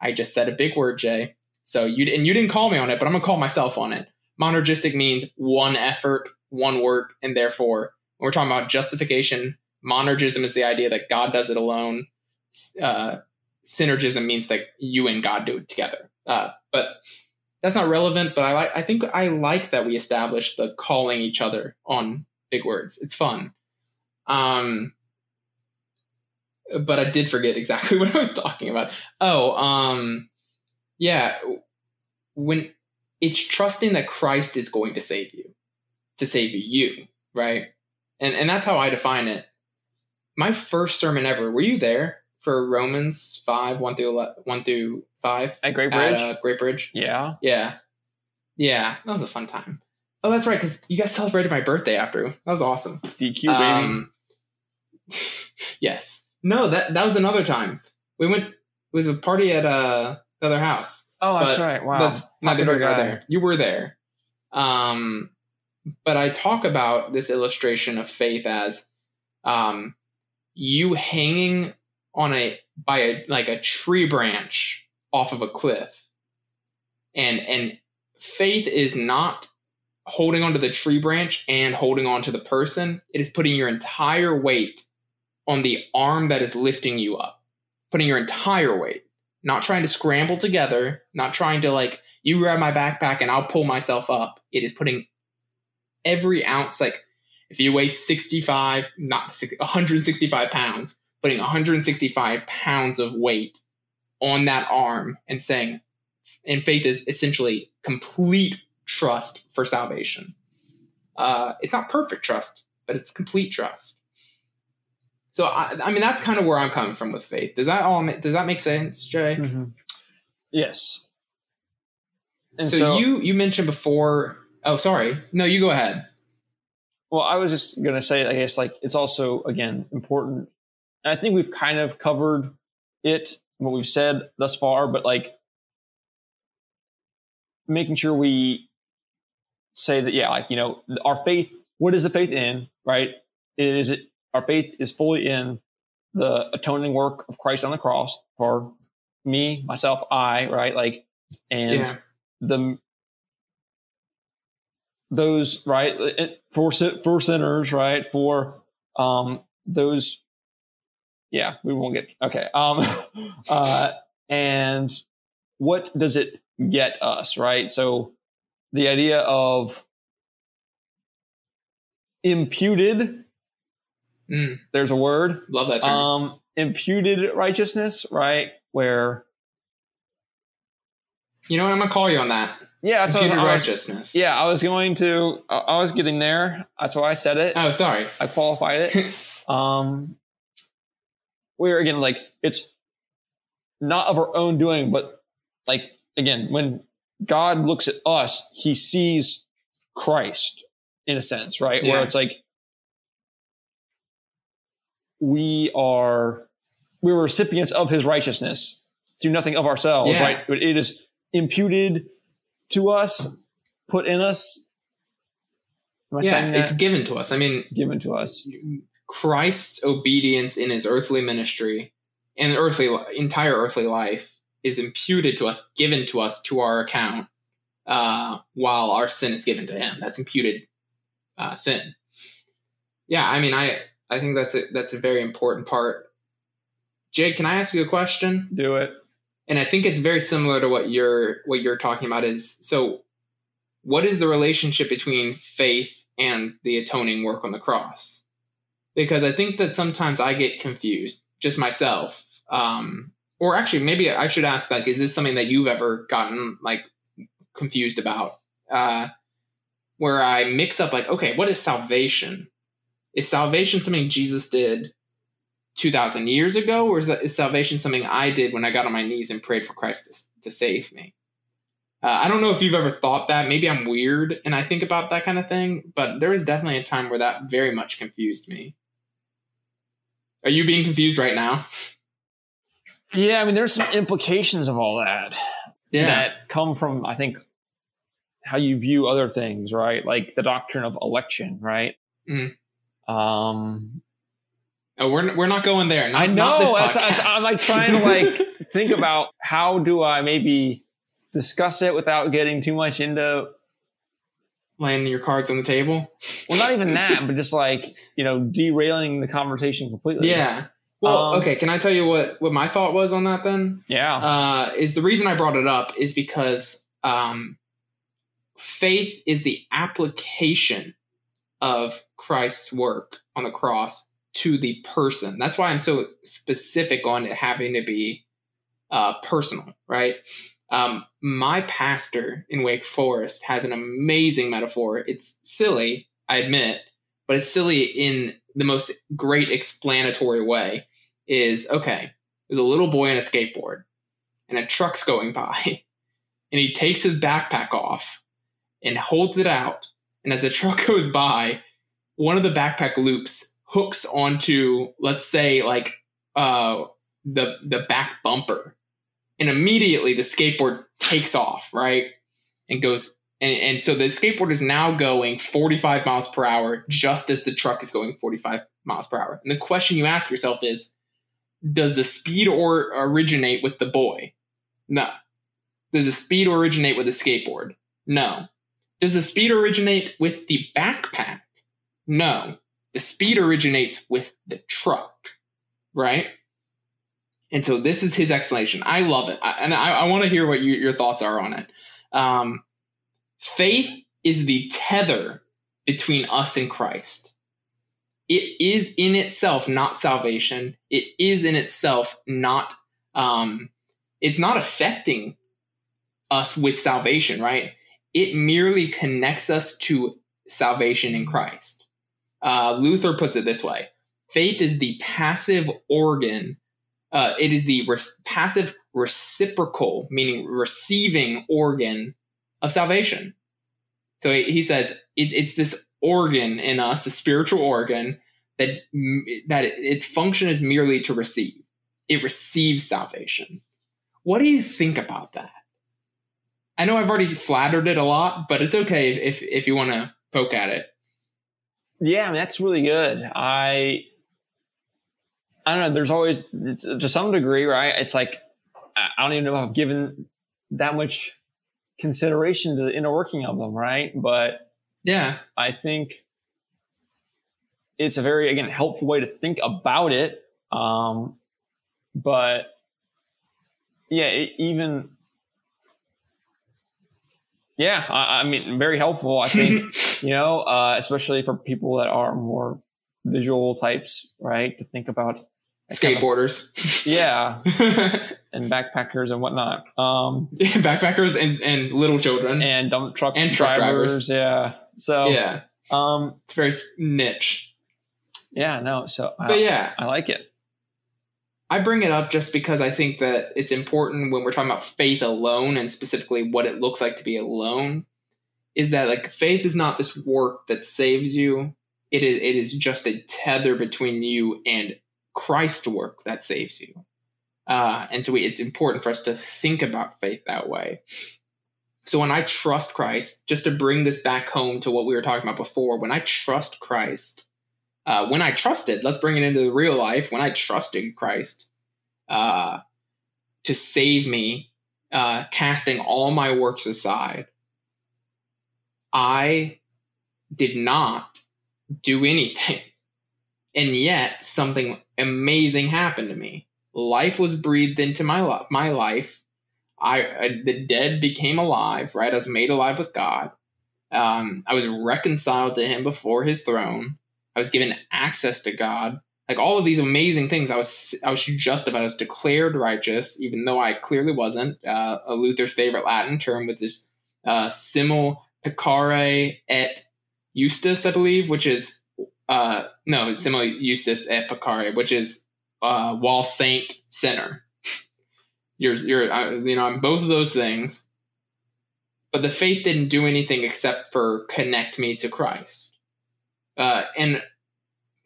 I just said a big word, Jay. So you and you didn't call me on it, but I'm gonna call myself on it. Monergistic means one effort, one work, and therefore when we're talking about justification, monergism is the idea that God does it alone. Uh, synergism means that you and God do it together. Uh, but that's not relevant. But I like. I think I like that we established the calling each other on big words. It's fun. Um, but I did forget exactly what I was talking about. Oh, um, yeah. When it's trusting that Christ is going to save you, to save you, right? And and that's how I define it. My first sermon ever. Were you there for Romans five one through 11, one through five At Great at Bridge? uh, Great Bridge? yeah. Yeah, yeah, that was a fun time. Oh, that's right, because you guys celebrated my birthday after. That was awesome. DQ, baby. Um, yes. No, that that was another time. We went. It was a party at uh, the other house. oh, that's right. Wow. That's neither Popular here nor there. You were there. Um, but I talk about this illustration of faith as um, you hanging on a by a like a tree branch off of a cliff, and and faith is not holding onto the tree branch and holding onto the person. It is putting your entire weight on the arm that is lifting you up, putting your entire weight not trying to scramble together, not trying to like you grab my backpack and I'll pull myself up. It is putting every ounce like if you weigh 65, not 165 pounds, putting 165 pounds of weight on that arm and saying, and faith is essentially complete trust for salvation. Uh, it's not perfect trust, but it's complete trust. So I, I mean, that's kind of where I'm coming from with faith. Does that all? Does that make sense, Jay? Mhm. Yes. And so, so, you you mentioned before. Oh, sorry. No, you go ahead. well, I was just going to say, I guess, like, it's also, again, important. And I think we've kind of covered it what we've said thus far, but like making sure we say that, yeah, like, you know, our faith, what is the faith in, right? Is it, our faith is fully in the atoning work of Christ on the cross for me, myself, I, right? Like, and Yeah. the, those, right? For, for sinners, right? For, um, those, yeah, we won't get, okay. Um, uh, and what does it get us, right? So the idea of imputed, Mm, there's a word, love that term. um, imputed righteousness, right? Where, you know what? I'm gonna call you on that. yeah, that's what I was- Imputed I was, righteousness. yeah, I was going to, I I was getting there. That's why I said it. Oh, sorry. I qualified it. um, where again, like it's not of our own doing, but like again, when God looks at us, He sees Christ in a sense, right? Where it's like we are we were recipients of His righteousness, do nothing of ourselves, Yeah. right? But it is imputed to us, put in us. Am I yeah, saying that? it's given to us. I mean, given to us. Christ's obedience in his earthly ministry and earthly entire earthly life is imputed to us, given to us to our account, uh, while our sin is given to him. That's imputed uh, sin. Yeah, I mean, I I think that's a that's a very important part. Jake, can I ask you a question? Do it. and I think it's very similar to what you're what you're talking about is so what is the relationship between faith and the atoning work on the cross? Because I think that sometimes I get confused, just myself. Um, or actually, maybe I should ask, like, is this something that you've ever gotten like confused about? Uh, where I mix up, like, okay, what is salvation? Is salvation something Jesus did 2,000 years ago, or is, that, is salvation something I did when I got on my knees and prayed for Christ to, to save me? Uh, I don't know if you've ever thought that. Maybe I'm weird and I think about that kind of thing, but there was definitely a time where that very much confused me. Are you being confused right now? Yeah, I mean, there's some implications of all that that come from, I think, how you view other things, right? Like the doctrine of election, right? Mm. Um, Oh, we're, we're not going there. Not, I know. That's, that's. I'm like trying to like think about how do I maybe discuss it without getting too much into. Laying your cards on the table. Well, not even that, but just like you know, derailing the conversation completely. Yeah. Well, Um, okay. Can I tell you what, what my thought was on that then? yeah, uh, is the reason I brought it up is because um, faith is the application of Christ's work on the cross to the person. That's why I'm so specific on it having to be uh, personal, right? Um, my pastor in Wake Forest has an amazing metaphor. It's silly, I admit, but it's silly in the most great explanatory way. Is okay, there's a little boy on a skateboard and a truck's going by and he takes his backpack off and holds it out and as the truck goes by one of the backpack loops hooks onto let's say like uh the the back bumper and immediately the skateboard takes off right and goes and, and so the skateboard is now going 45 miles per hour just as the truck is going 45 miles per hour and the question you ask yourself is does the speed or originate with the boy? No. Does the speed originate with the skateboard? No. Does the speed originate with the backpack? No. The speed originates with the truck, right? And so this is his explanation. I love it, I, and I, I want to hear what you, your thoughts are on it. Um, faith is the tether between us and Christ it is in itself not salvation. It is in itself not um it's not affecting us with salvation, right? It merely connects us to salvation in Christ. Uh, Luther puts it this way faith is the passive organ, uh, it is the res- passive reciprocal, meaning receiving organ of salvation. So he he says it, it's this organ in us, the spiritual organ, that that its function is merely to receive. it receives salvation. What do you think about that? I know I've already flattered it a lot, but it's okay if if, if you want to poke at it. Yeah, I mean, that's really good. I I don't know. There's always to some degree, right? It's like I don't even know if I've given that much consideration to the inner working of them, right? But yeah, I think it's a very again helpful way to think about it. Um, but yeah, it, even yeah, I, I, mean, very helpful. I think you know, uh, especially for people that are more visual types, right? To think about skateboarders, kind of, yeah, and backpackers and whatnot. Um, backpackers and, and little children and dump truck and truck drivers. Yeah. So yeah, um, it's very niche. Yeah. No. So, but I, yeah, I like it. I bring it up just because I think that it's important when we're talking about faith alone and specifically what it looks like to be alone is that like faith is not this work that saves you. It is it is just a tether between you and Christ's work that saves you. Uh, and so we, it's important for us to think about faith that way. So when I trust Christ, just to bring this back home to what we were talking about before, when I trust Christ, uh, when I trusted, let's bring it into the real life. When I trusted Christ uh, to save me, uh, casting all my works aside, I did not do anything. And yet, something amazing happened to me. Life was breathed into my li- my life. I, I, the dead became alive. Right, I was made alive with God. Um, I was reconciled to Him before His throne. I was given access to God. Like all of these amazing things, I was I was just about. I was declared righteous, even though I clearly wasn't. Uh, a Luther's favorite Latin term, which is uh, simul peccare et justus, I believe, which is uh, no, simul justus et peccare, which is uh, while saint Center. You're you're uh, you know I'm both of those things, but the faith didn't do anything except for connect me to Christ. Uh, and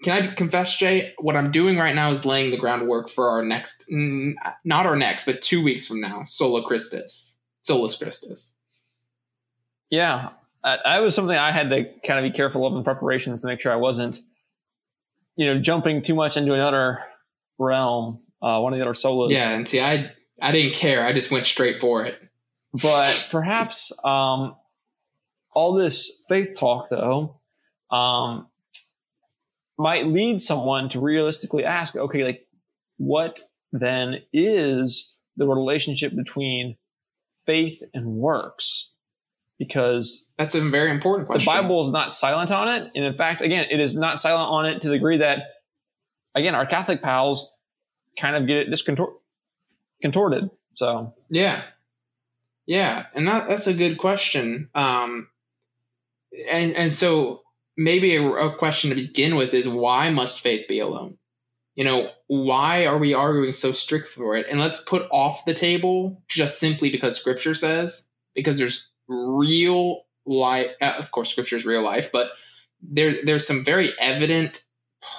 can I confess, Jay? What I'm doing right now is laying the groundwork for our next, not our next, but two weeks from now, Sola Christus, Solus Christus. Yeah, that was something I had to kind of be careful of in preparations to make sure I wasn't, you know, jumping too much into another realm, uh, one of the other solos. Yeah, and see, I I didn't care. I just went straight for it. But perhaps um, all this faith talk, though, um, might lead someone to realistically ask, okay, like what then is the relationship between faith and works? Because that's a very important question. The Bible is not silent on it. And in fact, again, it is not silent on it to the degree that, again, our Catholic pals kind of get it discontorted. Contorted. So, yeah. Yeah. And that, that's a good question. Um, and, and so maybe a, a question to begin with is why must faith be alone? You know, why are we arguing so strict for it? And let's put off the table just simply because scripture says, because there's real life, uh, of course, scripture is real life, but there, there's some very evident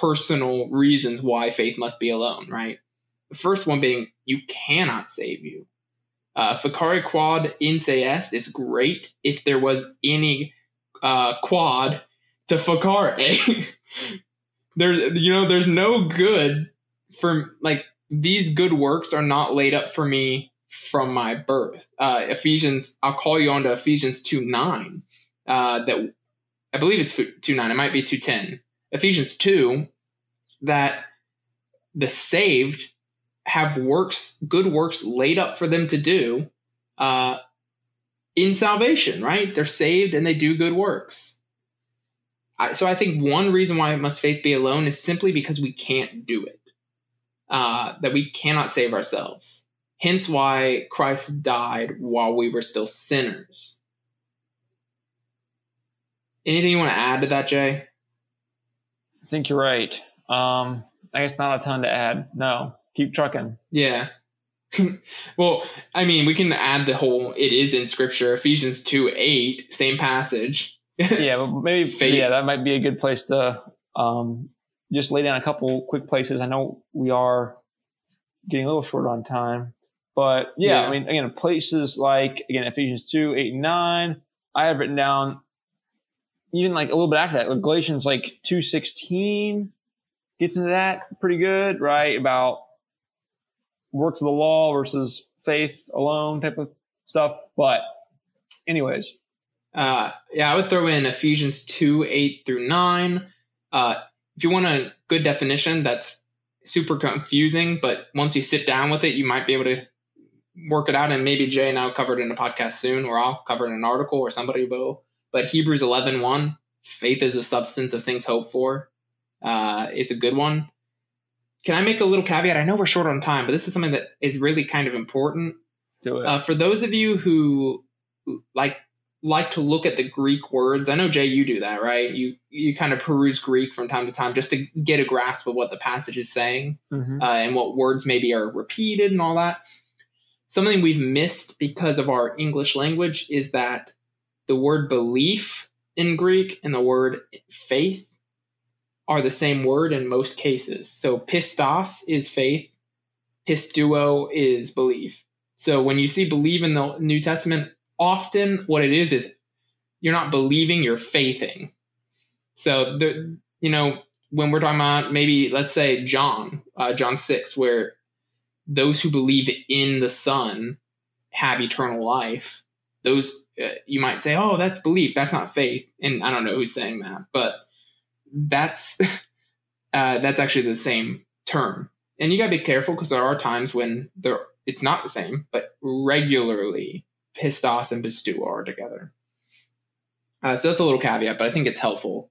personal reasons why faith must be alone, right? The first one being you cannot save you. Uh, Facere quod in se est is great if there was any uh, quod to Facere. there's you know there's no good for like these good works are not laid up for me from my birth. Uh, Ephesians, I'll call you on to Ephesians two nine. Uh, that I believe it's two nine. It might be two ten. Ephesians two that the saved have works, good works laid up for them to do uh, in salvation. Right? They're saved and they do good works. I, so I think one reason why must faith be alone is simply because we can't do it. Uh, that we cannot save ourselves. Hence why Christ died while we were still sinners. Anything you want to add to that, Jay? I think you're right. Um, I guess not a ton to add. No, keep trucking. Yeah. well, I mean, we can add the whole it is in scripture, Ephesians 2 8, same passage yeah, but maybe Fate. yeah, that might be a good place to um, just lay down a couple quick places. I know we are getting a little short on time. But yeah, Yeah. I mean, again, places like again Ephesians two, eight, and nine. I have written down even like a little bit after that, like Galatians like two sixteen gets into that pretty good, right? About works of the law versus faith alone type of stuff. But anyways, Uh, yeah, I would throw in Ephesians 2 8 through 9. Uh, if you want a good definition that's super confusing, but once you sit down with it, you might be able to work it out. And maybe Jay and I will cover it in a podcast soon, or I'll cover it in an article, or somebody will. But Hebrews 11 1, faith is the substance of things hoped for, uh, is a good one. Can I make a little caveat? I know we're short on time, but this is something that is really kind of important. do it. Uh, for those of you who like like to look at the Greek words, I know Jay, you do that, right? You you kind of peruse Greek from time to time just to get a grasp of what the passage is saying Mhm. uh, and what words maybe are repeated and all that. Something we've missed because of our English language is that the word belief in Greek and the word faith are the same word in most cases. So pistos is faith, pisteuo is belief. So when you see believe in the New Testament, often what it is is you're not believing, you're faithing. So the you know when we're talking about maybe let's say John, uh, John six, where those who believe in the Son have eternal life. Those uh, you might say, oh, that's belief, that's not faith, and I don't know who's saying that, but that's uh, that's actually the same term. And you gotta be careful because there are times when there it's not the same, but regularly pistos and pisteuo are together. Uh, so that's a little caveat, but I think it's helpful.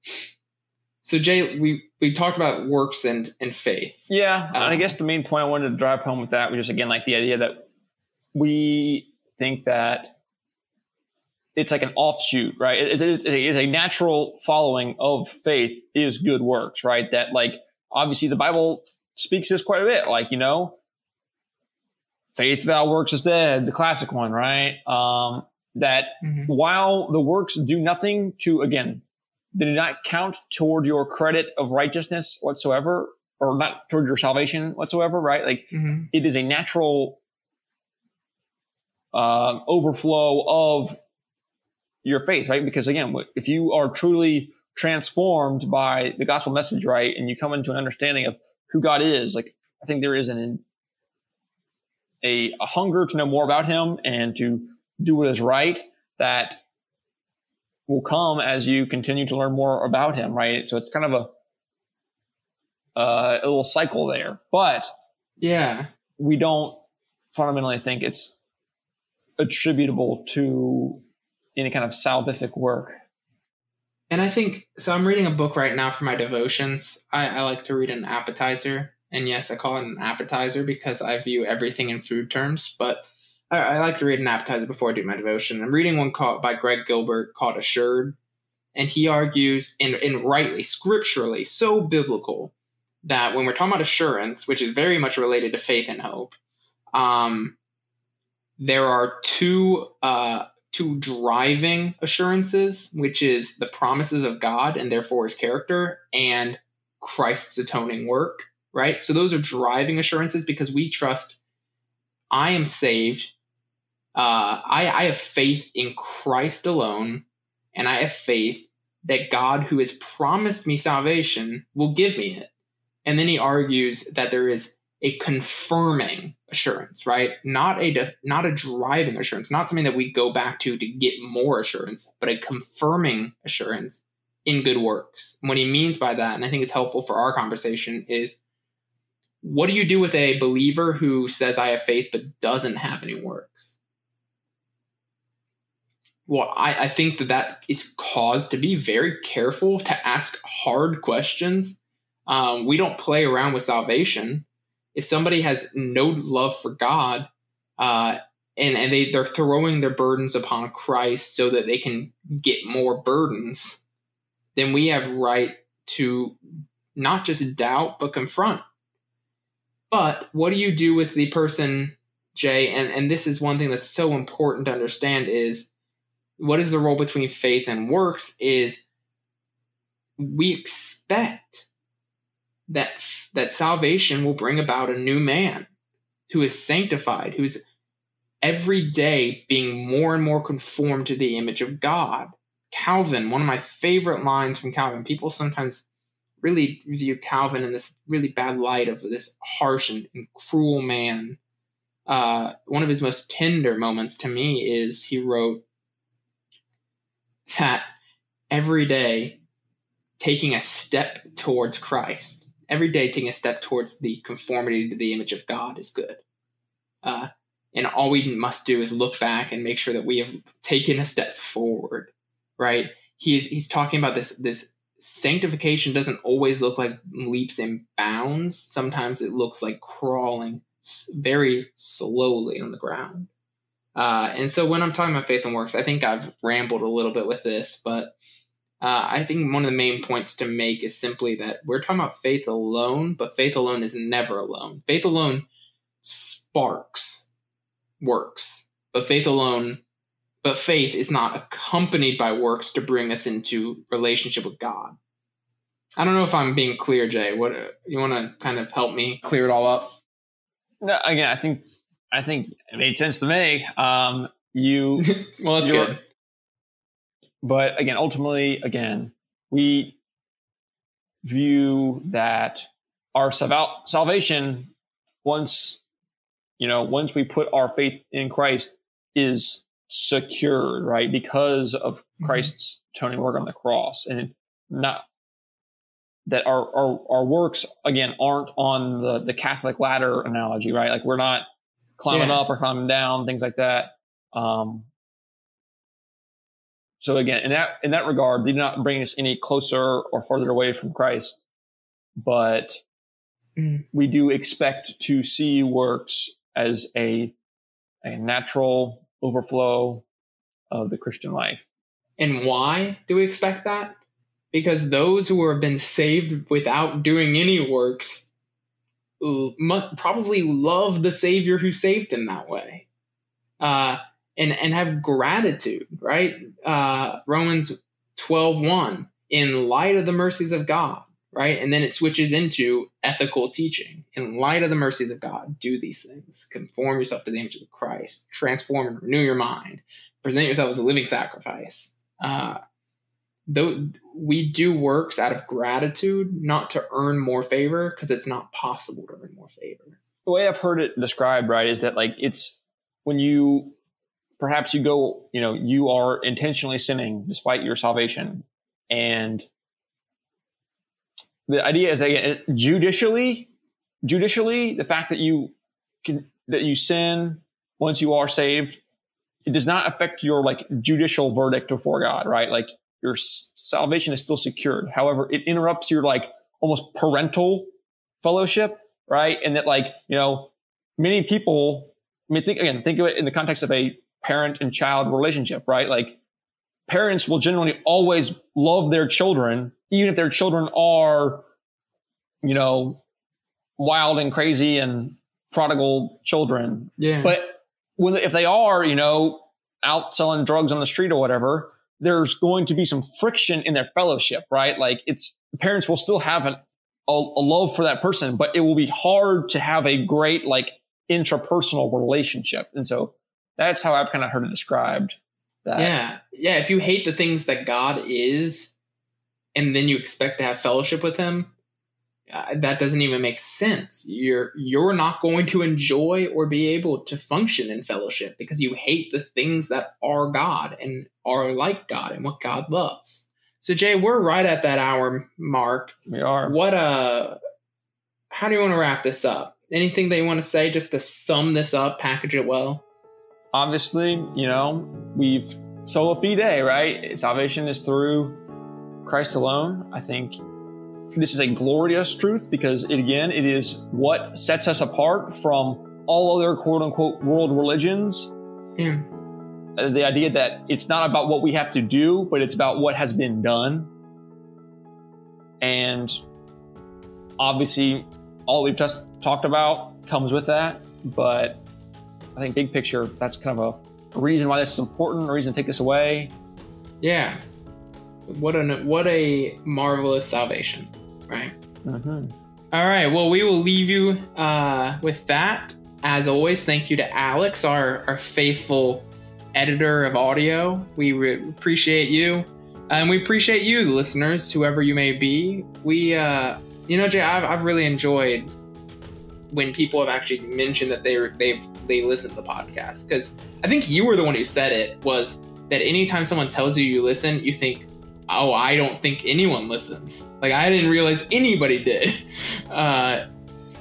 So Jay, we we talked about works and and faith. Yeah, and I Um, guess the main point I wanted to drive home with that was just again like the idea that we think that it's like an offshoot, right? It, it, it is a natural following of faith is good works, right? That like obviously the Bible speaks this quite a bit, like you know, faith without works is dead, the classic one, right? Um, that while the works do nothing to again they do not count toward your credit of righteousness whatsoever or not toward your salvation whatsoever right like Mhm. it is a natural uh, overflow of your faith right because again if you are truly transformed by the gospel message right and you come into an understanding of who god is like i think there is an a, a hunger to know more about him and to do what is right that will come as you continue to learn more about him, right? So it's kind of a uh, a little cycle there, but Yeah. we don't fundamentally think it's attributable to any kind of salvific work. And I think so. I'm reading a book right now for my devotions. I, I like to read an appetizer, and yes, I call it an appetizer because I view everything in food terms. But I, I like to read an appetizer before I do my devotion. I'm reading one called by Greg Gilbert called "Assured," and he argues, and, and rightly, scripturally, so biblical, that when we're talking about assurance, which is very much related to faith and hope, um, there are two uh, two driving assurances, which is the promises of God and therefore his character and Christ's atoning work, right? So those are driving assurances because we trust I am saved. Uh, I, I have faith in Christ alone, and I have faith that God, who has promised me salvation, will give me it. And then he argues that there is a confirming assurance, right? Not a def- not a driving assurance, not something that we go back to to get more assurance, but a confirming assurance in good works. And what he means by that, and I think it's helpful for our conversation, is what do you do with a believer who says I have faith but doesn't have any works? Well, I, I think that that is cause to be very careful to ask hard questions. Um, we don't play around with salvation if somebody has no love for God, uh, and and they they're throwing their burdens upon Christ so that they can get more burdens, then we have right to not just doubt but confront. But what do you do with the person, Jay? And and this is one thing that's so important to understand is what is the role between faith and works? Is we expect that that salvation will bring about a new man who is sanctified, who's every day being more and more conformed to the image of God. Calvin, one of my favorite lines from Calvin. People sometimes really view Calvin in this really bad light of this harsh and, and cruel man. Uh, one of his most tender moments to me is he wrote that every day taking a step towards Christ, every day taking a step towards the conformity to the image of God is good. Uh, and all we must do is look back and make sure that we have taken a step forward right? He's he's talking about this this sanctification doesn't always look like leaps and bounds. Sometimes it looks like crawling very slowly on the ground uh, and so when i'm talking about faith and works i think i've rambled a little bit with this but uh, i think one of the main points to make is simply that we're talking about faith alone but faith alone is never alone faith alone sparks works. But faith alone, but faith is not accompanied by works to bring us into relationship with God. I don't know if I'm being clear, Jay. What you want to kind of help me clear it all up? No, again, I think I think it made sense to me. Um, you well, that's good. But again, ultimately, again, we view that our salvation, once you know, once we put our faith in Christ, is secured, right? Because of mm-hmm. Christ's atoning work on the cross. And not that our, our, our works, again, aren't on the, the Catholic ladder analogy, right? Like we're not climbing yeah. up or climbing down, things like that. Um, so again, in that, in that regard, they do not bring us any closer or further away from Christ, but mm. we do expect to see works as a, a natural overflow of the Christian life. And why do we expect that? Because those who have been saved without doing any works must probably love the Savior who saved them that way, uh, and and have gratitude. Right? Uh, Romans twelve one. In light of the mercies of God, right? And then it switches into ethical teaching. In light of the mercies of God, do these things. Conform yourself to the image of Christ. Transform and renew your mind. Present yourself as a living sacrifice. Uh, though we do works out of gratitude, not to earn more favor, because it's not possible to earn more favor. The way I've heard it described, right, is that like it's when you perhaps you go, you know, you are intentionally sinning despite your salvation, and the idea is that again, judicially, judicially, the fact that you can that you sin once you are saved, it does not affect your like judicial verdict before God, right? Like your salvation is still secured. However, it interrupts your like almost parental fellowship, right? And that like you know many people. I mean, think again. Think of it in the context of a parent and child relationship, right? Like parents will generally always love their children even if their children are, you know, wild and crazy and prodigal children. Yeah. But when, if they are, you know, out selling drugs on the street or whatever, there's going to be some friction in their fellowship, right? Like it's parents will still have an, a, a love for that person, but it will be hard to have a great like intrapersonal relationship. And so that's how I've kind of heard it described. That. Yeah. Yeah. If you hate the things that God is, and then you expect to have fellowship with him uh, that doesn't even make sense. You're you're not going to enjoy or be able to function in fellowship because you hate the things that are god and are like god and what god loves. So jay we're right at that hour mark. We are. What uh how do you want to wrap this up? Anything that you want to say just to sum this up package it well? Obviously you know we've sola fide right? Salvation is through Christ alone, I think this is a glorious truth because it, again, it is what sets us apart from all other quote unquote world religions. Yeah. Uh, the idea that it's not about what we have to do, but it's about what has been done. And obviously, all we've just talked about comes with that. But I think big picture, that's kind of a reason why this is important, a reason to take this away. Yeah what an what a marvelous salvation, right? Mm-hmm. All right. Well, we will leave you uh, with that. as always, thank you to Alex, our, our faithful editor of audio. We re- appreciate you. And we appreciate you, the listeners, whoever you may be. We, uh, you know, Jay, I've, I've really enjoyed when people have actually mentioned that they they've they listen to the podcast because I think you were the one who said it was that anytime someone tells you you listen, you think, oh, I don't think anyone listens. Like I didn't realize anybody did, uh,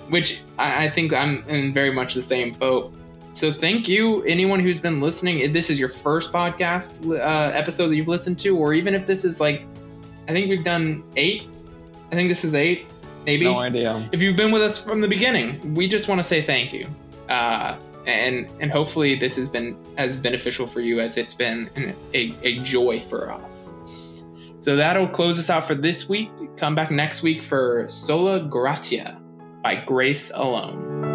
which I, I think I'm in very much the same boat. So thank you, anyone who's been listening. If this is your first podcast uh, episode that you've listened to, or even if this is like, I think we've done eight. I think this is eight, maybe. No idea. If you've been with us from the beginning, we just want to say thank you. Uh, and and hopefully this has been as beneficial for you as it's been a, a joy for us. So that'll close us out for this week. Come back next week for Sola Gratia by Grace Alone.